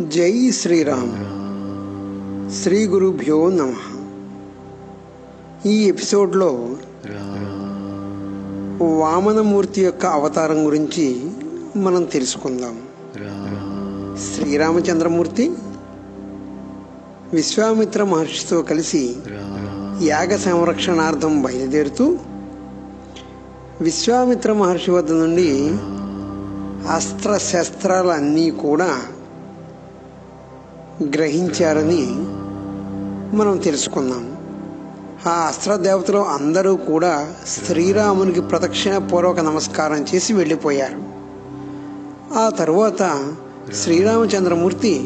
జై శ్రీరామ్. శ్రీ గురుభ్యో నమ. ఈ ఎపిసోడ్లో వామనమూర్తి యొక్క అవతారం గురించి మనం తెలుసుకుందాం. శ్రీరామచంద్రమూర్తి విశ్వామిత్ర మహర్షితో కలిసి యాగ సంరక్షణార్థం బయలుదేరుతూ విశ్వామిత్ర మహర్షి వద్ద నుండి అస్త్రశస్త్రాలన్నీ కూడా గ్రహించారని మనం తెలుసుకున్నాం ఆ అస్త్రదేవతలు అందరూ కూడా శ్రీరామునికి ప్రదక్షిణ పూర్వక నమస్కారం చేసి వెళ్ళిపోయారు. ఆ తరువాత శ్రీరామచంద్రమూర్తి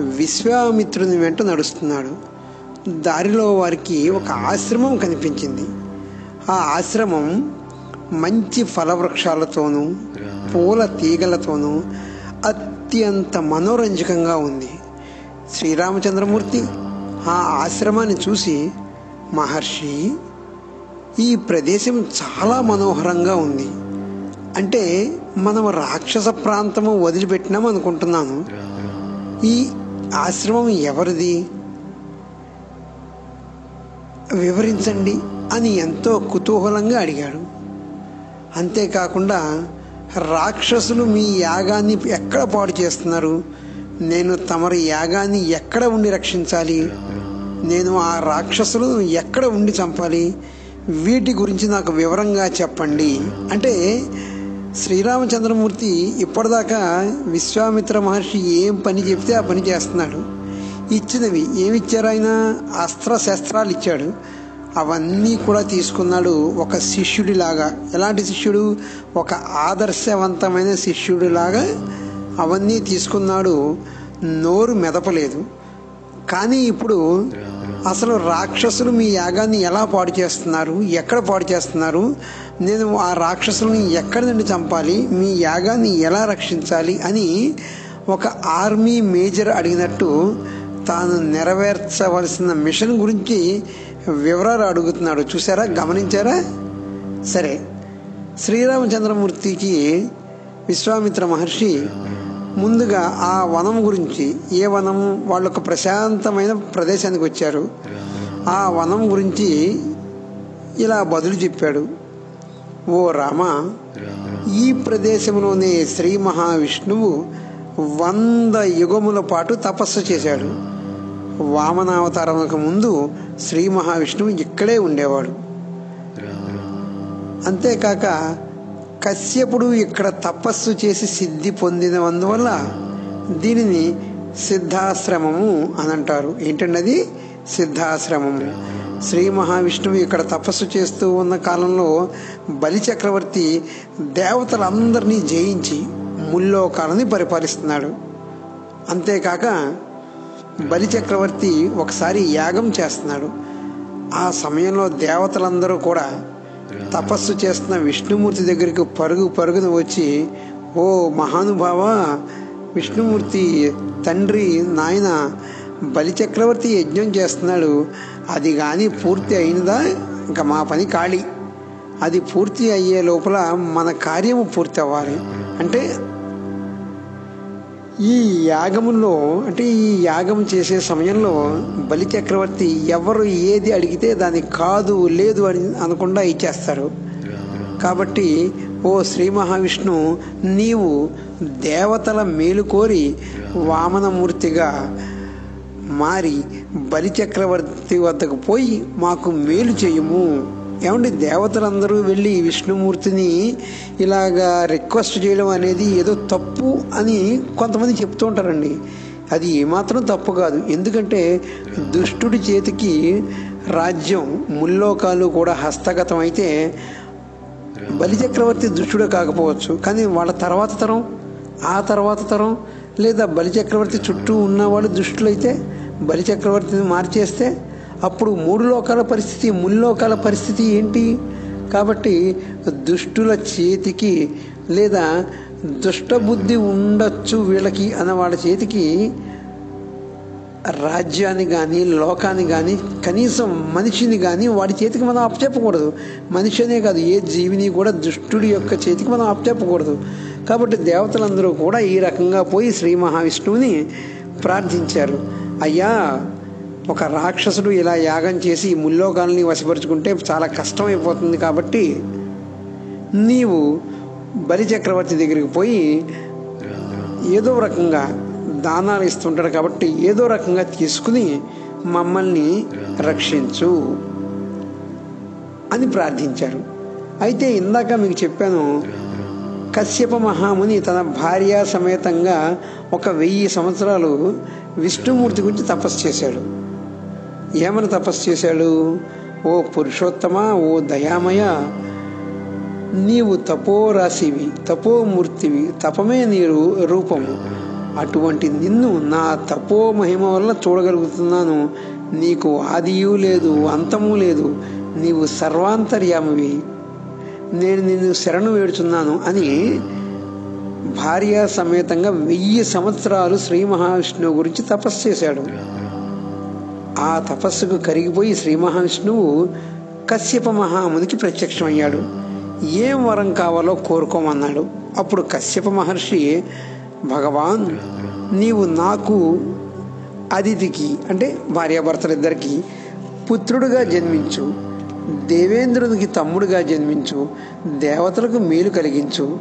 విశ్వామిత్రుని వెంట నడుస్తున్నాడు. దారిలో వారికి ఒక ఆశ్రమం కనిపించింది. ఆ ఆశ్రమం మంచి ఫలవృక్షాలతోనూ పూల తీగలతోనూ అత్యంత మనోరంజకంగా ఉంది. శ్రీరామచంద్రమూర్తి ఆ ఆశ్రమాన్ని చూసి మహర్షి ఈ ప్రదేశం చాలా మనోహరంగా ఉంది. అంటే మనం రాక్షస ప్రాంతము వదిలిపెట్టినాం అనుకుంటున్నాను. ఈ ఆశ్రమం ఎవరిది? వివరించండి అని ఎంతో కుతూహలంగా అడిగాడు. అంతేకాకుండా రాక్షసులు మీ యాగాన్ని ఎక్కడ పాడు చేస్తున్నారు? నేను తమరి యాగాన్ని ఎక్కడ ఉండి రక్షించాలి? నేను ఆ రాక్షసులను ఎక్కడ ఉండి చంపాలి? వీటి గురించి నాకు వివరంగా చెప్పండి. అంటే శ్రీరామచంద్రమూర్తి ఇప్పటిదాకా విశ్వామిత్ర మహర్షి ఏం పని చెప్తే ఆ పని చేస్తున్నాడు. ఇచ్చినవి ఏమిచ్చారు ఆయన? అస్త్ర శస్త్రాలు ఇచ్చాడు అవన్నీ కూడా తీసుకున్నాడు ఒక శిష్యుడిలాగా. ఎలాంటి శిష్యుడు? ఒక ఆదర్శవంతమైన శిష్యుడిలాగా అవన్నీ తీసుకున్నాడు నోరు మెదపలేదు. కానీ ఇప్పుడు అసలు రాక్షసులు మీ యాగాన్ని ఎలా పాడు చేస్తున్నారు? ఎక్కడ పాడు చేస్తున్నారు? నేను ఆ రాక్షసులను ఎక్కడి నుండి చంపాలి? మీ యాగాన్ని ఎలా రక్షించాలి? అని ఒక ఆర్మీ మేజర్ అడిగినట్టు తాను నెరవేర్చవలసిన మిషన్ గురించి వివరాలు అడుగుతున్నాడు. చూసారా గమనించారా? సరే. శ్రీరామచంద్రమూర్తికి విశ్వామిత్ర మహర్షి ముందుగా ఆ వనం గురించి ఏ వనం వాళ్ళు ఒక ప్రశాంతమైన ప్రదేశానికి వచ్చారు. ఆ వనం గురించి ఇలా బదులు చెప్పాడు. ఓ రామ ఈ ప్రదేశంలోనే శ్రీ మహావిష్ణువు వంద యుగముల పాటు తపస్సు చేశాడు. వామనావతారముకు ముందు శ్రీ మహావిష్ణువు ఇక్కడే ఉండేవాడు. అంతేకాక కశ్యపుడు ఇక్కడ తపస్సు చేసి సిద్ధి పొందినందువల్ల దీనిని సిద్ధాశ్రమము అని అంటారు ఏంటండి అది సిద్ధాశ్రమము. శ్రీ మహావిష్ణువు ఇక్కడ తపస్సు చేస్తూ ఉన్న కాలంలో బలి చక్రవర్తి దేవతలందరినీ జయించి ముల్లోకాలని పరిపాలిస్తున్నాడు. అంతేకాక బలి చక్రవర్తి ఒకసారి యాగం చేస్తున్నాడు. ఆ సమయంలో దేవతలందరూ కూడా తపస్సు చేస్తున్న విష్ణుమూర్తి దగ్గరికి పరుగు పరుగున వచ్చి ఓ మహానుభావ విష్ణుమూర్తి తండ్రి నాయన బలిచక్రవర్తి యజ్ఞం చేస్తున్నాడు. అది కానీ పూర్తి అయినదా? ఇంకా మా పని ఖాళీ. అది పూర్తి అయ్యే లోపల మన కార్యము పూర్తి అవ్వాలి అంటే ఈ యాగములో అంటే ఈ యాగం చేసే సమయంలో బలి చక్రవర్తి ఎవరు ఏది అడిగితే దాన్ని కాదు లేదు అని అనకుండా ఇచ్చేస్తారు. కాబట్టి ఓ శ్రీ మహావిష్ణు నీవు దేవతల మేలు కోరి వామనమూర్తిగా మారి బలి చక్రవర్తి వద్దకు పోయి మాకు మేలు చేయము. ఏమండి దేవతలందరూ వెళ్ళి విష్ణుమూర్తిని ఇలాగా రిక్వెస్ట్ చేయడం అనేది ఏదో తప్పు అని కొంతమంది చెప్తూ ఉంటారండి. అది ఏమాత్రం తప్పు కాదు. ఎందుకంటే దుష్టుడి చేతికి రాజ్యం ముల్లోకాలు కూడా హస్తగతం అయితే బలిచక్రవర్తి దుష్టుడే కాకపోవచ్చు. కానీ వాళ్ళ తర్వాత తరం ఆ తర్వాత తరం లేదా బలిచక్రవర్తి చుట్టూ ఉన్నవాళ్ళు దుష్టులైతే బలిచక్రవర్తిని మార్చేస్తే అప్పుడు మూడు లోకాల పరిస్థితి ముల్లోకాల పరిస్థితి ఏంటి? కాబట్టి దుష్టుల చేతికి లేదా దుష్టబుద్ధి ఉండొచ్చు వీళ్ళకి అన్న వాళ్ళ చేతికి రాజ్యాన్ని కానీ లోకాన్ని కానీ కనీసం మనిషిని కానీ వాడి చేతికి మనం అప్పచెప్పకూడదు. మనిషి అనే కాదు ఏ జీవిని కూడా దుష్టుడి యొక్క చేతికి మనం అప్పచెప్పకూడదు. కాబట్టి దేవతలందరూ కూడా ఈ రకంగా పోయి శ్రీ మహావిష్ణువుని ప్రార్థించారు. అయ్యా ఒక రాక్షసుడు ఇలా యాగం చేసి ఈ ముల్లోకాలని వశపరుచుకుంటే చాలా కష్టమైపోతుంది కాబట్టి నీవు బలిచక్రవర్తి దగ్గరికి పోయి ఏదో రకంగా దానాలు ఇస్తుంటాడు కాబట్టి ఏదో రకంగా తీసుకుని మమ్మల్ని రక్షించు అని ప్రార్థించారు. అయితే ఇందాక మీకు చెప్పాను కశ్యప మహాముని తన భార్య సమేతంగా ఒక వెయ్యి సంవత్సరాలు విష్ణుమూర్తి గురించి తపస్సు చేశాడు. ఏమని తపస్సు చేశాడు? ఓ పురుషోత్తమ ఓ దయామయ నీవు తపోరాశివి తపోమూర్తివి తపమే నీ రూ- రూపము. అటువంటి నిన్ను నా తపో మహిమ వల్ల చూడగలుగుతున్నాను. నీకు ఆదియు లేదు అంతము లేదు. నీవు సర్వాంతర్యామివి. నేను నిన్ను శరణు వేడుచున్నాను అని భార్య సమేతంగా వెయ్యి సంవత్సరాలు శ్రీ మహావిష్ణువు గురించి తపస్సు చేశాడు. ఆ తపస్సుకు కరిగిపోయి శ్రీ మహావిష్ణువు కశ్యప మహామునికి ప్రత్యక్షమయ్యాడు. ఏం వరం కావాలో కోరుకోమన్నాడు. అప్పుడు కశ్యప మహర్షి భగవాన్ నీవు నాకు అదితికి అంటే భార్యాభర్తలిద్దరికి పుత్రుడుగా జన్మించు దేవేంద్రునికి తమ్ముడుగా జన్మించు దేవతలకు మేలు కలిగించు.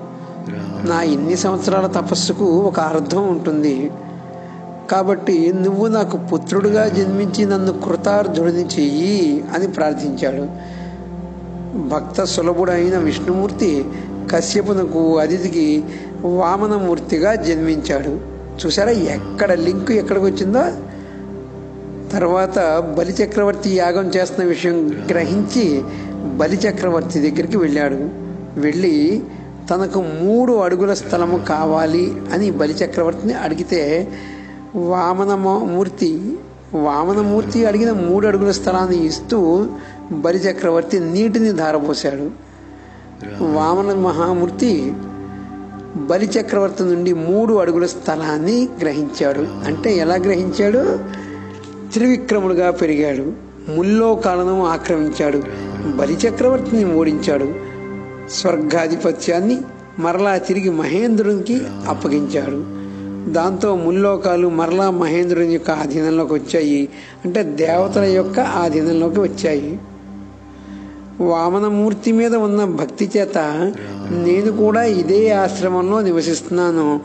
నా ఇన్ని సంవత్సరాల తపస్సుకు ఒక అర్థం ఉంటుంది. కాబట్టి నువ్వు నాకు పుత్రుడుగా జన్మించి నన్ను కృతార్థుడిని చెయ్యి అని ప్రార్థించాడు. భక్త సులభుడైన విష్ణుమూర్తి కశ్యపునకు అతిథికి వామనమూర్తిగా జన్మించాడు. చూసారా ఎక్కడ లింక్ ఎక్కడికి వచ్చిందో? తర్వాత బలిచక్రవర్తి యాగం చేస్తున్న విషయం గ్రహించి బలిచక్రవర్తి దగ్గరికి వెళ్ళాడు. వెళ్ళి తనకు మూడు అడుగుల స్థలము కావాలి అని బలిచక్రవర్తిని అడిగితే వామనమూర్తి వామనమూర్తి అడిగిన మూడు అడుగుల స్థలాన్ని ఇస్తూ బలిచక్రవర్తి నీటిని ధారపోశాడు. వామన మహామూర్తి బలిచక్రవర్తి నుండి మూడు అడుగుల స్థలాన్ని గ్రహించాడు. అంటే ఎలా గ్రహించాడు? త్రివిక్రముడుగా పెరిగాడు. ముల్లోకాలను ఆక్రమించాడు. బలిచక్రవర్తిని ఓడించాడు. స్వర్గాధిపత్యాన్ని మరలా తిరిగి మహేంద్రునికి అప్పగించాడు. దాంతో ముల్లోకాలు మరలా మహేంద్రుని యొక్క ఆధీనంలోకి వచ్చాయి. అంటే దేవతల యొక్క ఆధీనంలోకి వచ్చాయి. వామనమూర్తి మీద ఉన్న భక్తి చేత నేను కూడా ఇదే ఆశ్రమంలో నివసిస్తున్నాను.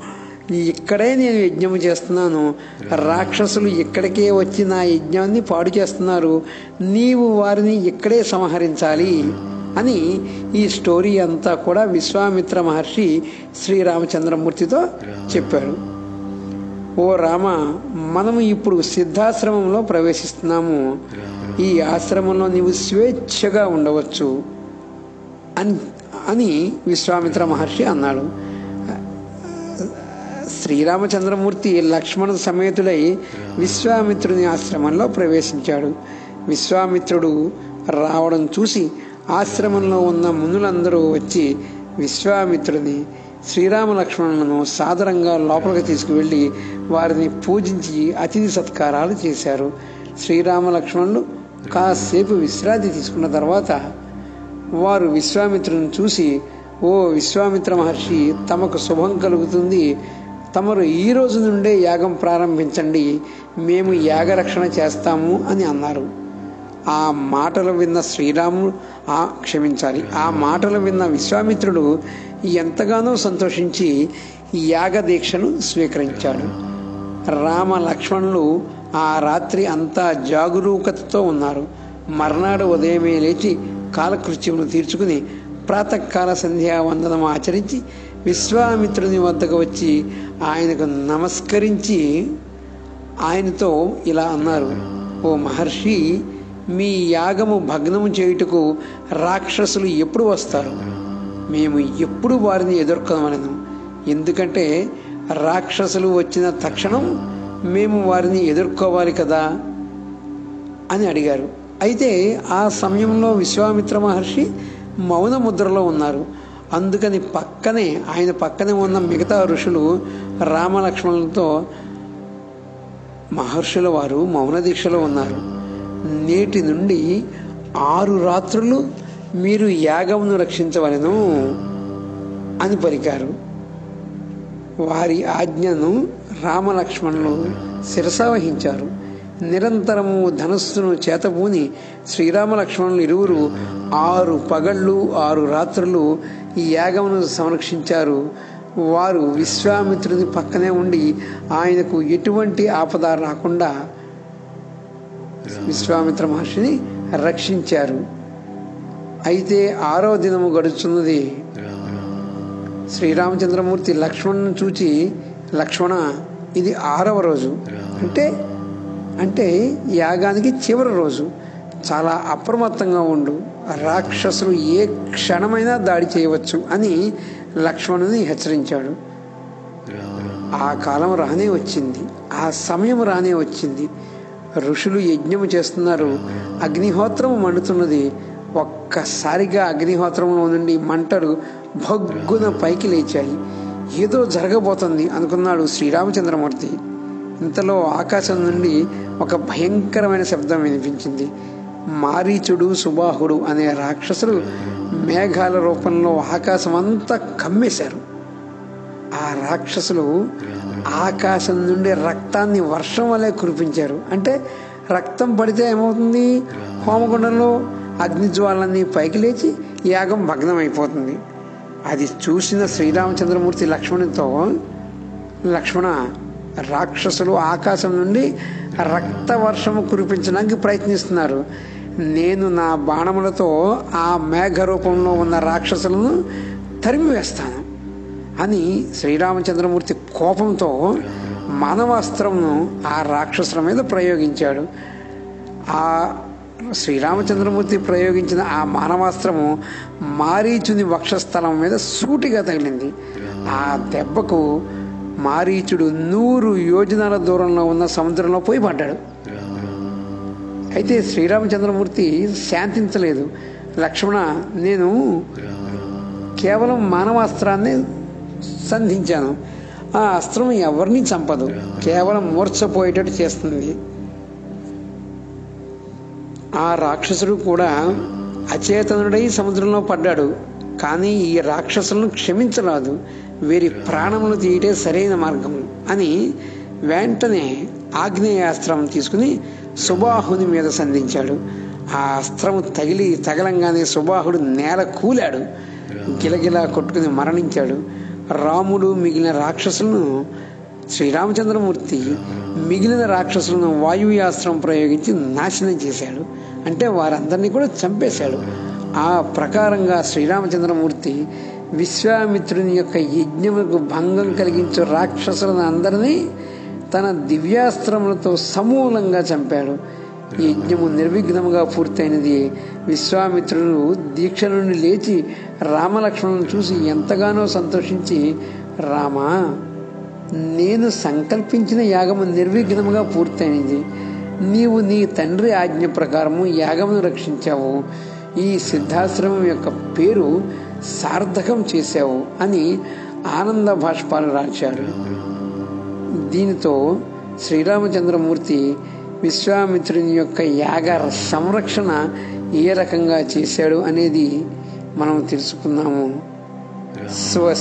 ఇక్కడే నేను యజ్ఞం చేస్తున్నాను. రాక్షసులు ఇక్కడికే వచ్చి నా యజ్ఞాన్ని పాడు చేస్తున్నారు. నీవు వారిని ఇక్కడే సంహరించాలి అని ఈ స్టోరీ అంతా కూడా విశ్వామిత్ర మహర్షి శ్రీరామచంద్రమూర్తితో చెప్పాడు ఓ రామ మనము ఇప్పుడు సిద్ధాశ్రమంలో ప్రవేశిస్తున్నాము. ఈ ఆశ్రమంలో నీవు స్వేచ్ఛగా ఉండవచ్చు అని అని విశ్వామిత్ర మహర్షి అన్నాడు. శ్రీరామచంద్రమూర్తి లక్ష్మణ సమేతుడై విశ్వామిత్రుని ఆశ్రమంలో ప్రవేశించాడు. విశ్వామిత్రుడు రావడం చూసి ఆశ్రమంలో ఉన్న మునులందరూ వచ్చి విశ్వామిత్రుని శ్రీరామ లక్ష్మణులను సాదరంగా లోపలికి తీసుకువెళ్ళి వారిని పూజించి అతిథి సత్కారాలు చేశారు. శ్రీరామ లక్ష్మణులు కాసేపు విశ్రాంతి తీసుకున్న తర్వాత వారు విశ్వామిత్రుని చూసి ఓ విశ్వామిత్ర మహర్షి తమకు శుభం కలుగుతుంది. తమరు ఈ రోజు నుండే యాగం ప్రారంభించండి. మేము యాగరక్షణ చేస్తాము అని అన్నారు. ఆ మాటలు విన్న శ్రీరాముడు ఆ క్షమించాలి ఆ మాటలు విన్న విశ్వామిత్రుడు ఎంతగానో సంతోషించి యాగ దీక్షను స్వీకరించాడు. రామ లక్ష్మణులు ఆ రాత్రి అంతా జాగరూకతతో ఉన్నారు. మర్నాడు ఉదయమే లేచి కాలకృత్యమును తీర్చుకుని ప్రాతకాల సంధ్యావందనం ఆచరించి విశ్వామిత్రుని వద్దకు వచ్చి ఆయనకు నమస్కరించి ఆయనతో ఇలా అన్నారు ఓ మహర్షి మీ యాగము భగ్నము చేయుటకు రాక్షసులు ఎప్పుడు వస్తారు? మేము ఎప్పుడు వారిని ఎదుర్కొనవలను ఎందుకంటే రాక్షసులు వచ్చిన తక్షణం మేము వారిని ఎదుర్కోవాలి కదా అని అడిగారు. అయితే ఆ సమయంలో విశ్వామిత్ర మహర్షి మౌన ముద్రలో ఉన్నారు. అందుకని పక్కనే ఆయన పక్కనే ఉన్న మిగతా ఋషులు రామలక్ష్మణులతో మహర్షుల వారు మౌన దీక్షలో ఉన్నారు. నేటి నుండి ఆరు రాత్రులు మీరు యాగమును రక్షించవలను అని పలికారు. వారి ఆజ్ఞను రామలక్ష్మణులు శిరసావహించారు నిరంతరము ధనస్సును చేతబూని శ్రీరామలక్ష్మణులు ఇరువురు ఆరు పగళ్ళు ఆరు రాత్రులు ఈ యాగమును సంరక్షించారు. వారు విశ్వామిత్రుని పక్కనే ఉండి ఆయనకు ఎటువంటి ఆపద రాకుండా విశ్వామిత్ర మహర్షిని రక్షించారు. అయితే ఆరవ దినము గడుచున్నది. శ్రీరామచంద్రమూర్తి లక్ష్మణ్ను చూచి లక్ష్మణ ఇది ఆరవ రోజు. అంటే అంటే యాగానికి చివరి రోజు. చాలా అప్రమత్తంగా ఉండు. రాక్షసులు ఏ క్షణమైనా దాడి చేయవచ్చు అని లక్ష్మణుని హెచ్చరించాడు. ఆ కాలం రానే వచ్చింది. ఆ సమయం రానే వచ్చింది. ఋషులు యజ్ఞము చేస్తున్నారు. అగ్నిహోత్రము మండుతున్నది. ఒక్కసారిగా అగ్నిహోత్రంలో నుండి మంటలు భగ్గున పైకి లేచాయి. ఏదో జరగబోతుంది అనుకున్నాడు శ్రీరామచంద్రమూర్తి. ఇంతలో ఆకాశం నుండి ఒక భయంకరమైన శబ్దం వినిపించింది. మారీచుడు సుబాహుడు అనే రాక్షసులు మేఘాల రూపంలో ఆకాశం అంతా కమ్మేశారు. ఆ రాక్షసులు ఆకాశం నుండి రక్తాన్ని వర్షం వలె కురిపించారు. అంటే రక్తం పడితే ఏమవుతుంది? హోమగుండంలో అగ్నిజ్వాలన్నీ పైకి లేచి యాగం భగ్నమైపోతుంది. అది చూసిన శ్రీరామచంద్రమూర్తి లక్ష్మణునితో లక్ష్మణ రాక్షసులు ఆకాశం నుండి రక్తవర్షము కురిపించడానికి ప్రయత్నిస్తున్నారు. నేను నా బాణములతో ఆ మేఘ రూపంలో ఉన్న రాక్షసులను తరిమివేస్తాను అని శ్రీరామచంద్రమూర్తి కోపంతో మానవాస్త్రంను ఆ రాక్షసుల మీద ప్రయోగించాడు. ఆ శ్రీరామచంద్రమూర్తి ప్రయోగించిన ఆ మానవాస్త్రము మారీచుని వక్షస్థలం మీద సూటిగా తగిలింది. ఆ దెబ్బకు మారీచుడు నూరు యోజనాల దూరంలో ఉన్న సముద్రంలో పోయి పడ్డాడు. అయితే శ్రీరామచంద్రమూర్తి శాంతించలేదు. లక్ష్మణ నేను కేవలం మానవాస్త్రాన్ని సంధించాను. ఆ అస్త్రం ఎవరిని చంపదు. కేవలం మూర్చపోయేటట్టు చేస్తుంది. ఆ రాక్షసుడు కూడా అచేతనుడై సముద్రంలో పడ్డాడు. కానీ ఈ రాక్షసులను క్షమించరాదు. వీరి ప్రాణములు తీయటే సరైన మార్గం అని వెంటనే ఆగ్నేయాస్త్రం తీసుకుని సుబాహుని మీద సంధించాడు. ఆ అస్త్రము తగిలి తగలంగానే సుబాహుడు నేల కూలాడు. గిలగిలా కొట్టుకుని మరణించాడు. రాముడు మిగిలిన రాక్షసులను శ్రీరామచంద్రమూర్తి మిగిలిన రాక్షసులను వాయువ్యాస్త్రం ప్రయోగించి నాశనం చేశాడు. అంటే వారందరినీ కూడా చంపేశాడు. ఆ ప్రకారంగా శ్రీరామచంద్రమూర్తి విశ్వామిత్రుని యొక్క యజ్ఞములకు భంగం కలిగించు రాక్షసులను అందరినీ తన దివ్యాస్త్రములతో సమూలంగా చంపాడు. యజ్ఞము నిర్విఘ్నముగా పూర్తయినది. విశ్వామిత్రుడు దీక్ష నుండి లేచి రామలక్ష్మణులను చూసి ఎంతగానో సంతోషించి రామా నేను సంకల్పించిన యాగము నిర్విఘ్నముగా పూర్తయినది. నీవు నీ తండ్రి ఆజ్ఞ ప్రకారము యాగమును రక్షించావు. ఈ సిద్ధాశ్రమం యొక్క పేరు సార్థకం చేశావు అని ఆనంద భాష్పాలు రాశారు. దీనితో శ్రీరామచంద్రమూర్తి విశ్వామిత్రుని యొక్క యాగ సంరక్షణ ఏ రకంగా చేశాడు అనేది మనం తెలుసుకున్నాము. స్వ